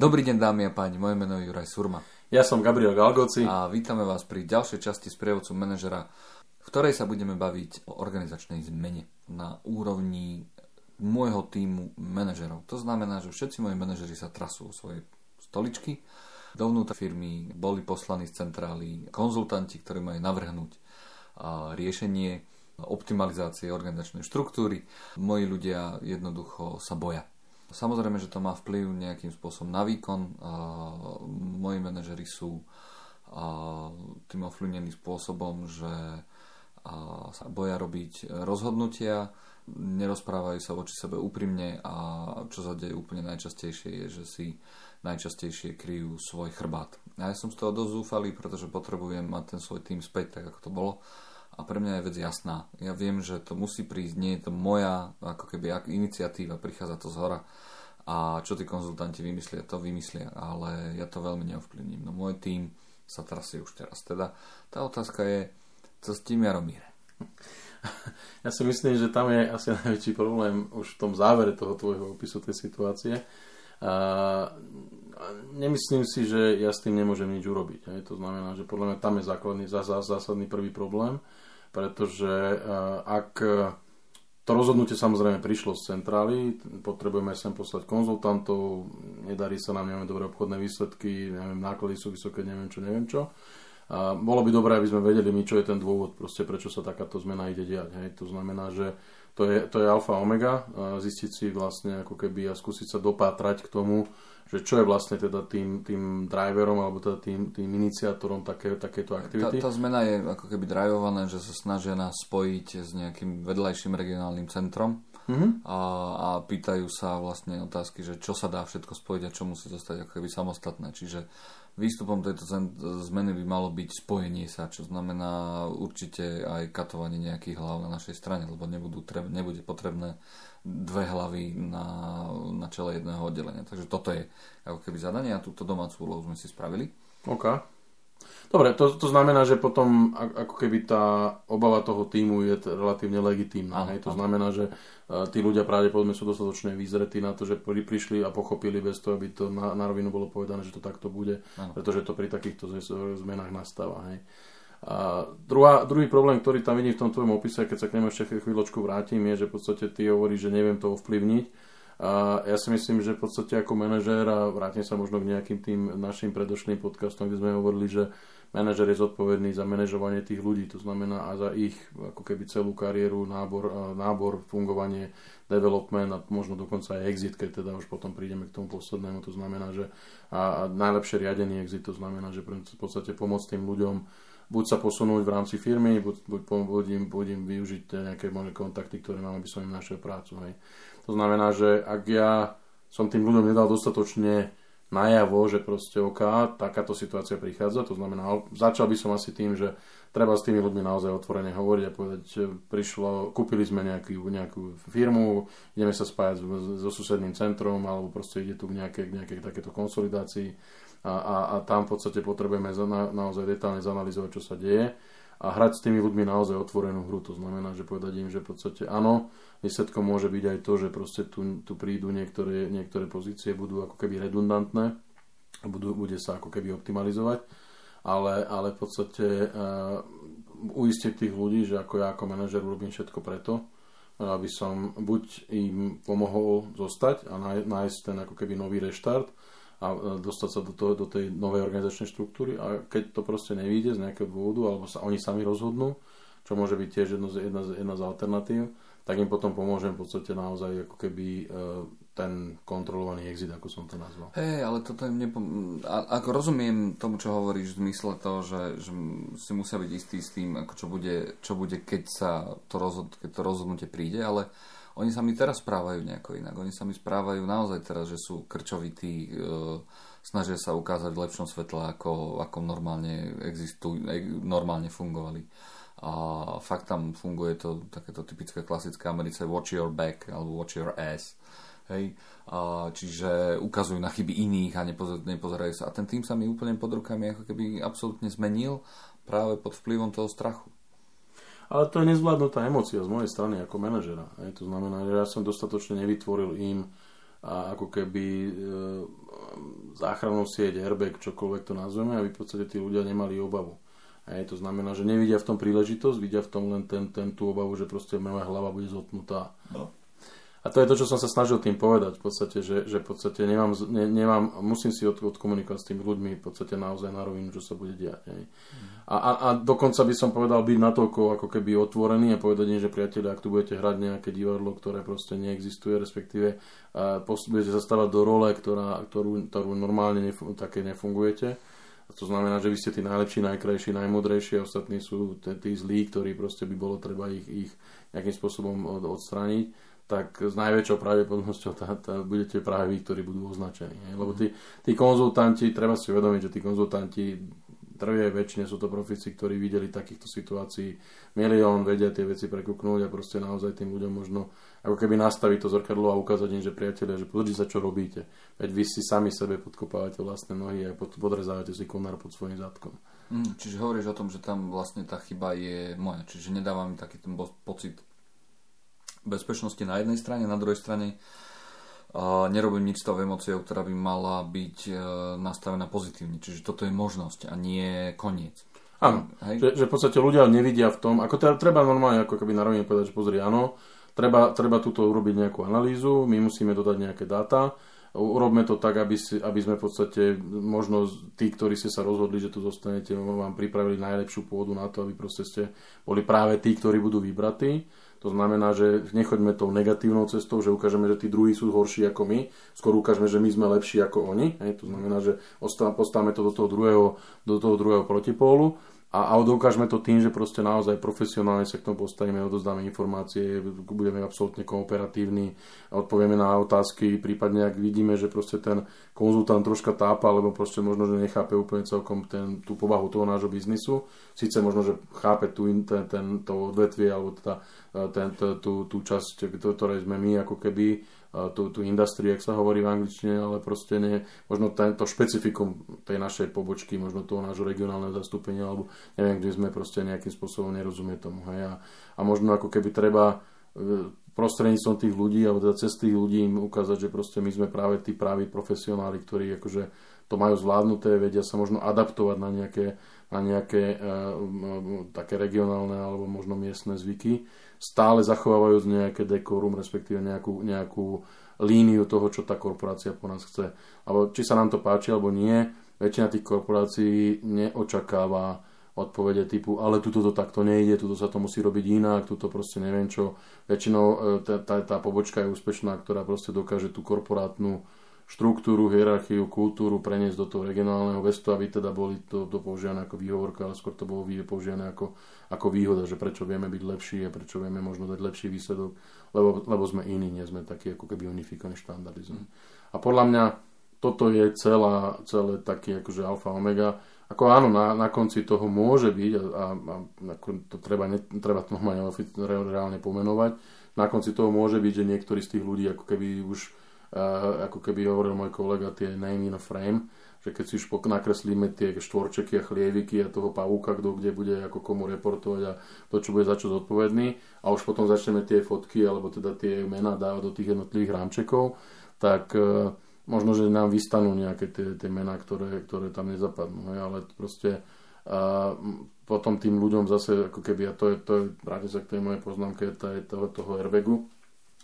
Dobrý deň dámy a páni, moje meno je Juraj Surma. Ja som Gabriel Galgoci. A vítame vás pri ďalšej časti sprievodcu manažera, v ktorej sa budeme baviť o organizačnej zmene na úrovni môjho týmu manažerov. To znamená, že všetci moji manažeri sa trasú o svoje stoličky. Dovnútra firmy boli poslaní z centrály konzultanti, ktorí majú navrhnúť riešenie optimalizácie organizačnej štruktúry. Moji ľudia jednoducho sa boja Samozrejme, že to má vplyv nejakým spôsobom na výkon. Moji manažeri sú tým ovplyvnení spôsobom, že sa boja robiť rozhodnutia, nerozprávajú sa voči sebe úprimne a čo sa deje úplne najčastejšie je, že si najčastejšie kryjú svoj chrbát. Ja som z toho dosť zúfalý, pretože potrebujem mať ten svoj tým späť, tak ako to bolo. A pre mňa je vec jasná. Ja viem, že to musí prísť, nie je to moja ako keby iniciatíva, prichádza to z hora a čo tí konzultanti vymyslia, to vymyslia, ale ja to veľmi neovplyvním. No môj tým sa trasie už teraz. Teda tá otázka je, co s tým Jaromíre? Ja si myslím, že tam je asi najväčší problém už v tom závere toho tvojho opisu tej situácie. A nemyslím si, že ja s tým nemôžem nič urobiť. Hej. To znamená, že podľa mňa tam je základný, zásadný prvý problém, pretože ak to rozhodnutie samozrejme prišlo z centrály, potrebujeme sem poslať konzultantov, nedarí sa nám, nemáme dobré obchodné výsledky, neviem, náklady sú vysoké, neviem čo, neviem čo. A bolo by dobré, aby sme vedeli my, čo je ten dôvod, proste, prečo sa takáto zmena ide diať. Hej. To znamená, že to je, to je alfa omega, zistiť si vlastne ako keby a skúsiť sa dopátrať k tomu, že čo je vlastne teda tým, tým driverom alebo teda tým, tým iniciátorom také, takéto aktivity. Tá, tá zmena je ako keby drivovaná, že sa snažia nás spojiť s nejakým vedľajším regionálnym centrom mm-hmm. a, a pýtajú sa vlastne otázky, že čo sa dá všetko spojiť a čo musí zostať ako keby samostatné. Čiže výstupom tejto zmeny by malo byť spojenie sa, čo znamená určite aj katovanie nejakých hlav na našej strane, lebo nebudú, nebude potrebné dve hlavy na, na čele jedného oddelenia. Takže toto je ako keby zadanie a túto domácu úlohu sme si spravili. OK. Dobre, to, to znamená, že potom ako keby tá obava toho týmu je t- relatívne legitímna. Hej? To znamená, že uh, tí ľudia pravdepodobne sú dostatočne vyzretí na to, že pri, prišli a pochopili bez toho, aby to na, na rovinu bolo povedané, že to takto bude, Aha. pretože to pri takýchto zmenách nastáva. Hej? A druhá, druhý problém, ktorý tam vidím v tom tvojom opise, keď sa k nemu ešte chvíľočku vrátim, je, že v podstate ty hovoríš, že neviem to ovplyvniť. A ja si myslím, že v podstate ako manažér, a vrátim sa možno k nejakým tým našim predošlým podcastom, kde sme hovorili, že manažer je zodpovedný za manažovanie tých ľudí, to znamená a za ich ako keby celú kariéru, nábor, nábor fungovanie, development a možno dokonca aj exit, keď teda už potom prídeme k tomu poslednému, to znamená, že a, a najlepšie riadený exit, to znamená, že v podstate pomôcť tým ľuďom buď sa posunúť v rámci firmy, buď, buď, buď, im, buď im využiť nejaké možné kontakty, ktoré mám, aby som im našiel prácu. Hej. To znamená, že ak ja som tým ľuďom nedal dostatočne najavo, že proste OK, takáto situácia prichádza, to znamená, začal by som asi tým, že treba s tými ľuďmi naozaj otvorene hovoriť a povedať, prišlo, kúpili sme nejakú, nejakú firmu, ideme sa spájať so susedným centrom, alebo proste ide tu k nejakej, nejakej takéto konsolidácii. A, a, a tam v podstate potrebujeme na, naozaj detálne zanalizovať, čo sa deje a hrať s tými ľuďmi naozaj otvorenú hru. To znamená, že povedať im, že v podstate áno, výsledkom môže byť aj to, že proste tu, tu prídu niektoré, niektoré pozície, budú ako keby redundantné, budú, bude sa ako keby optimalizovať, ale, ale v podstate uh, uistiť tých ľudí, že ako ja ako manažer urobím všetko preto, aby som buď im pomohol zostať a nájsť ten ako keby nový reštart, a dostať sa do, toho, do tej novej organizačnej štruktúry a keď to proste nevíde z nejakého dôvodu alebo sa oni sami rozhodnú, čo môže byť tiež jedna, jedna, jedna z alternatív, tak im potom pomôžem v podstate naozaj ako keby e, ten kontrolovaný exit, ako som to nazval. Hej, ale toto je nepom... A, ako rozumiem tomu, čo hovoríš v zmysle toho, že, že si musia byť istý s tým, ako čo bude, čo bude keď sa to, rozhod... keď to rozhodnutie príde, ale oni sa mi teraz správajú nejako inak. Oni sa mi správajú naozaj teraz, že sú krčovití, e, snažia sa ukázať v lepšom svetle, ako, ako normálne existujú, e, normálne fungovali. A fakt tam funguje to takéto typické klasické americe watch your back alebo watch your ass. Hej. A, čiže ukazujú na chyby iných a nepozer, nepozerajú sa. A ten tým sa mi úplne pod rukami ako keby absolútne zmenil práve pod vplyvom toho strachu. Ale to je nezvládnutá emocia z mojej strany ako manažera. Hej. To znamená, že ja som dostatočne nevytvoril im a ako keby e, záchrannú sieť, airbag, čokoľvek to nazveme, aby v podstate tí ľudia nemali obavu. Hej, to znamená, že nevidia v tom príležitosť, vidia v tom len ten, ten tú obavu, že proste moja hlava bude zotnutá. No. A to je to, čo som sa snažil tým povedať, v podstate, že, že v podstate nemám, ne, nemám musím si od, odkomunikovať s tými ľuďmi v podstate naozaj na rovinu, čo sa bude diať. Hej. A, a, a, dokonca by som povedal byť natoľko ako keby otvorený a povedať im, že priatelia, ak tu budete hrať nejaké divadlo, ktoré proste neexistuje, respektíve uh, budete sa stavať do role, ktorá, ktorú, ktorú normálne nef- také nefungujete, a to znamená, že vy ste tí najlepší, najkrajší, najmudrejší a ostatní sú tí zlí, ktorí proste by bolo treba ich, ich nejakým spôsobom odstrániť tak s najväčšou pravdepodobnosťou tá, tá, budete práve vy, ktorí budú označení. Ne? Lebo tí, tí konzultanti, treba si uvedomiť, že tí konzultanti trvie väčšine sú to profici, ktorí videli takýchto situácií milión, vedia tie veci prekúknúť a proste naozaj tým ľuďom možno ako keby nastaviť to zrkadlo a ukázať im, že priatelia, že pozrite sa, čo robíte. Veď vy si sami sebe podkopávate vlastné nohy a pod, podrezávate si konár pod svojím zadkom. Mm, čiže hovoríš o tom, že tam vlastne tá chyba je moja, čiže nedáva mi taký ten pocit bezpečnosti na jednej strane, na druhej strane a nerobím nič s tou emóciou, ktorá by mala byť e, nastavená pozitívne. Čiže toto je možnosť a nie koniec. Áno, že, že v podstate ľudia nevidia v tom, ako teda treba normálne ako keby na rovine povedať, že pozri, áno, treba, treba túto urobiť nejakú analýzu, my musíme dodať nejaké dáta, urobme to tak, aby, si, aby sme v podstate, možno tí, ktorí ste sa rozhodli, že tu zostanete, vám pripravili najlepšiu pôdu na to, aby proste ste boli práve tí, ktorí budú vybratí to znamená, že nechoďme tou negatívnou cestou, že ukážeme, že tí druhí sú horší ako my, skôr ukážeme, že my sme lepší ako oni. Hej? To znamená, že postavíme to do toho druhého, do toho druhého protipólu a, a dokážeme to tým, že proste naozaj profesionálne sa k tomu postavíme, odozdáme informácie, budeme absolútne kooperatívni, odpovieme na otázky, prípadne ak vidíme, že proste ten konzultant troška tápa, alebo proste možno, že nechápe úplne celkom ten, tú povahu toho nášho biznisu, síce možno, že chápe tú, ten, ten, to odvetvie, alebo teda ten, tú, tú časť, ktorej sme my ako keby tú, tú industriu, ak sa hovorí v angličtine, ale proste nie, možno tento špecifikum tej našej pobočky, možno toho nášho regionálneho zastúpenia, alebo neviem, kde sme proste nejakým spôsobom nerozumie tomu. Hej? A, a možno ako keby treba e, prostredníctvom tých ľudí, alebo teda cez tých ľudí im ukázať, že proste my sme práve tí právi profesionáli, ktorí akože to majú zvládnuté, vedia sa možno adaptovať na nejaké, na nejaké uh, také regionálne alebo možno miestne zvyky stále zachovávajúc nejaké dekorum, respektíve nejakú, nejakú líniu toho, čo tá korporácia po nás chce. Alebo či sa nám to páči, alebo nie, väčšina tých korporácií neočakáva odpovede typu, ale tuto to takto nejde, tuto sa to musí robiť inak, tuto proste neviem čo. Väčšinou e, tá, tá, tá pobočka je úspešná, ktorá proste dokáže tú korporátnu štruktúru, hierarchiu, kultúru preniesť do toho regionálneho vestu, aby teda boli to, to používané ako výhovorka, ale skôr to bolo používané ako, ako výhoda, že prečo vieme byť lepší a prečo vieme možno dať lepší výsledok, lebo, lebo sme iní, nie sme takí ako keby unifikovaní štandardizm. A podľa mňa toto je celá, celé taký akože alfa omega. Ako áno, na, na konci toho môže byť a, a, a to treba, ne, treba to reálne pomenovať, na konci toho môže byť, že niektorí z tých ľudí ako keby už ako keby hovoril môj kolega, tie name in a frame, že keď si už nakreslíme tie štvorčeky a chlieviky a toho pavúka, kto kde bude ako komu reportovať a to, čo bude za čo zodpovedný a už potom začneme tie fotky alebo teda tie mená dávať do tých jednotlivých rámčekov, tak e, možno, že nám vystanú nejaké tie, tie mená, ktoré, ktoré tam nezapadnú. Hej? Ale proste a potom tým ľuďom zase, ako keby, a to je, to je vrátim sa k tej mojej poznámke toho, toho airbagu,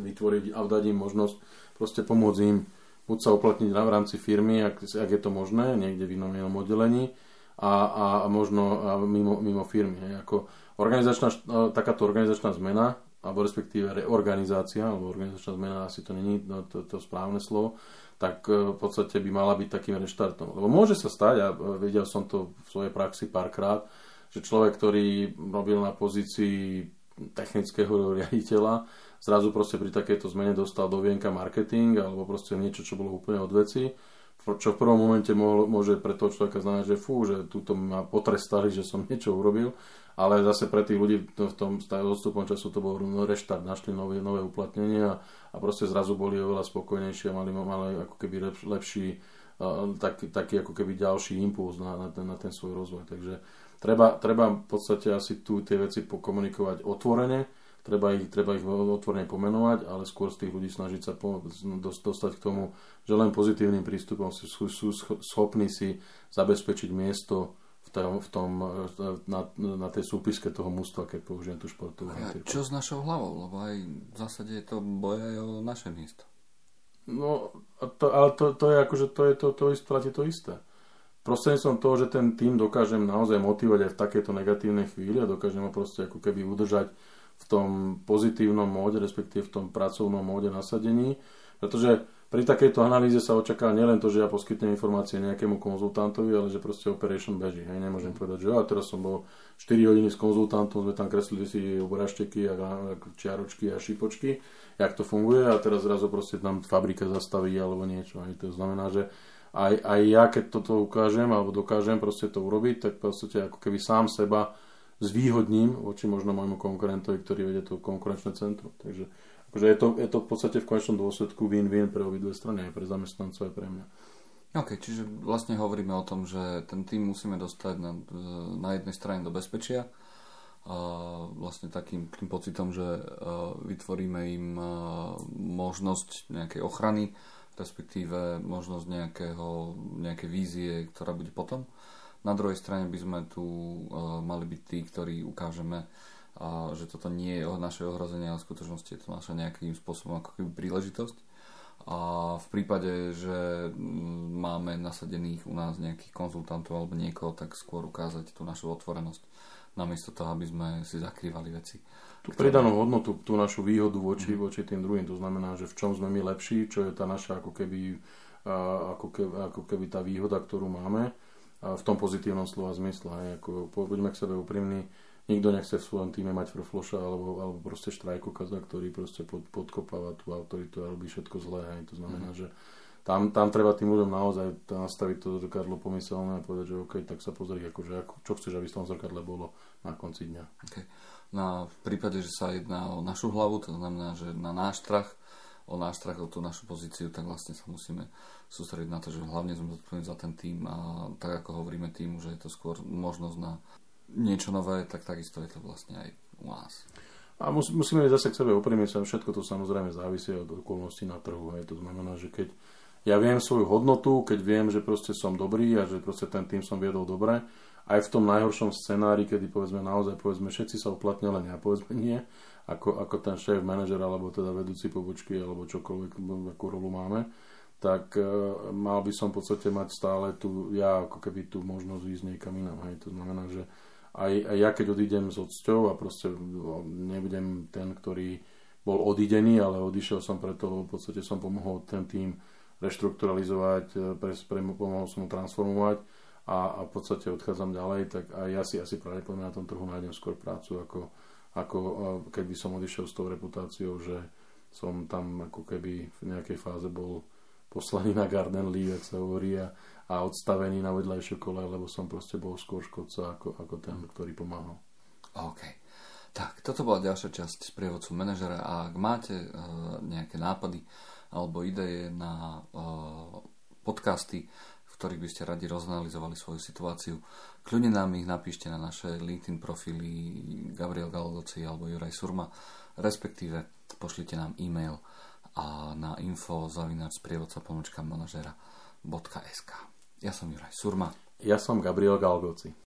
vytvoriť a dať im možnosť proste pomôcť im buď sa uplatniť v rámci firmy, ak, ak je to možné, niekde v inom, inom oddelení a, a možno a mimo, mimo firmy. Hej. Ako organizačná, takáto organizačná zmena alebo respektíve reorganizácia, alebo organizačná zmena, asi to není no, to, to správne slovo, tak e, v podstate by mala byť takým reštartom. Lebo môže sa stať, a videl som to v svojej praxi párkrát, že človek, ktorý robil na pozícii technického riaditeľa, zrazu proste pri takejto zmene dostal do vienka marketing alebo proste niečo, čo bolo úplne od veci, čo v prvom momente mohlo, môže pre toho človeka znamenať, že fú, že túto ma potrestali, že som niečo urobil, ale zase pre tých ľudí v tom odstupom času to bol reštart, našli nové, nové uplatnenie a, a proste zrazu boli oveľa spokojnejší a mali, mali ako keby lepší, taký, taký ako keby ďalší impuls na, na, ten, na ten svoj rozvoj. Takže treba, treba v podstate asi tu tie veci pokomunikovať otvorene, treba ich, treba ich otvorene pomenovať, ale skôr z tých ľudí snažiť sa po, dostať k tomu, že len pozitívnym prístupom sú, sú, sú schopní si zabezpečiť miesto v tom, v tom na, na tej súpiske toho mústva, keď použijem tú športovú. A čo s našou hlavou? Lebo aj v zásade je to boj aj o naše miesto. No, to, ale to, to je akože to je to, to, to, to, to isté prostredníctvom toho, že ten tým dokážem naozaj motivovať aj v takejto negatívnej chvíli a dokážem ho proste ako keby udržať v tom pozitívnom móde, respektíve v tom pracovnom móde nasadení. Pretože pri takejto analýze sa očakáva nielen to, že ja poskytnem informácie nejakému konzultantovi, ale že proste operation beží. Hej, nemôžem povedať, že ja teraz som bol 4 hodiny s konzultantom, sme tam kreslili si obražteky a čiaročky a šipočky, jak to funguje a teraz zrazu proste tam fabrika zastaví alebo niečo. Hej, to znamená, že aj, aj ja, keď toto ukážem alebo dokážem proste to urobiť, tak proste ako keby sám seba zvýhodním voči možno môjmu konkurentovi, ktorý vedie to konkurenčné centrum. Takže akože je, to, je to v podstate v konečnom dôsledku win-win pre obidve strany, aj pre zamestnancov, aj pre mňa. OK, čiže vlastne hovoríme o tom, že ten tým musíme dostať na, na jednej strane do bezpečia, a vlastne takým tým pocitom, že vytvoríme im možnosť nejakej ochrany, respektíve možnosť nejakého, nejaké vízie, ktorá bude potom. Na druhej strane by sme tu uh, mali byť tí, ktorí ukážeme, uh, že toto nie je naše ohrozenie, ale v skutočnosti je to naša nejakým spôsobom ako keby príležitosť. A v prípade, že mm, máme nasadených u nás nejakých konzultantov alebo niekoho, tak skôr ukázať tú našu otvorenosť, namiesto toho, aby sme si zakrývali veci tú pridanú hodnotu, tú našu výhodu voči, mm. voči tým druhým. To znamená, že v čom sme my lepší, čo je tá naša ako keby, ako keby, ako keby tá výhoda, ktorú máme v tom pozitívnom slova zmysle. Hej. Ako, buďme k sebe úprimní, nikto nechce v svojom týme mať frfloša alebo, alebo proste kaza, ktorý proste pod, podkopáva tú autoritu a robí všetko zlé. Hej. To znamená, mm. že tam, tam treba tým ľuďom naozaj nastaviť to zrkadlo pomyselné a povedať, že OK, tak sa pozri, akože, ako, čo chceš, aby v tom zrkadle bolo na konci dňa. Okay. No v prípade, že sa jedná o našu hlavu, to znamená, že na náš strach, o náš strach, o tú našu pozíciu, tak vlastne sa musíme sústrediť na to, že hlavne sme zodpovední za ten tým a tak ako hovoríme tým, že je to skôr možnosť na niečo nové, tak takisto je to vlastne aj u nás. A mus, musíme zase k sebe sa, všetko to samozrejme závisí od okolností na trhu. Hej. To znamená, že keď ja viem svoju hodnotu, keď viem, že proste som dobrý a že proste ten tým som viedol dobre, aj v tom najhoršom scenári, kedy povedzme naozaj povedzme všetci sa uplatnia len ja povedzme nie, ako, ako ten šéf, manažer alebo teda vedúci pobočky alebo čokoľvek, akú rolu máme, tak e, mal by som v podstate mať stále tu, ja ako keby tú možnosť ísť niekam inám. Hej. To znamená, že aj, aj ja keď odídem s odsťou a proste nebudem ten, ktorý bol odidený, ale odišiel som preto, lebo v podstate som pomohol ten tým reštrukturalizovať, e, pre, pre, pomohol som mu transformovať, a, a v podstate odchádzam ďalej, tak aj ja si asi pravdepodobne na tom trhu nájdem skôr prácu, ako, ako keby som odišiel s tou reputáciou, že som tam ako keby v nejakej fáze bol poslaný na garden leave, ak sa hovorí, a, a odstavený na vedľajšie kole, lebo som proste bol skôr škodca ako, ako ten, ktorý pomáhal. OK. Tak, toto bola ďalšia časť z prievodcu manažera a ak máte uh, nejaké nápady alebo ideje na podcasty, ktorých by ste radi rozanalizovali svoju situáciu. Kľudne nám ich napíšte na naše LinkedIn profily Gabriel Galgoci alebo Juraj Surma, respektíve pošlite nám e-mail a na info zavinač sprievodca pomočka manažera.sk Ja som Juraj Surma. Ja som Gabriel Galgoci.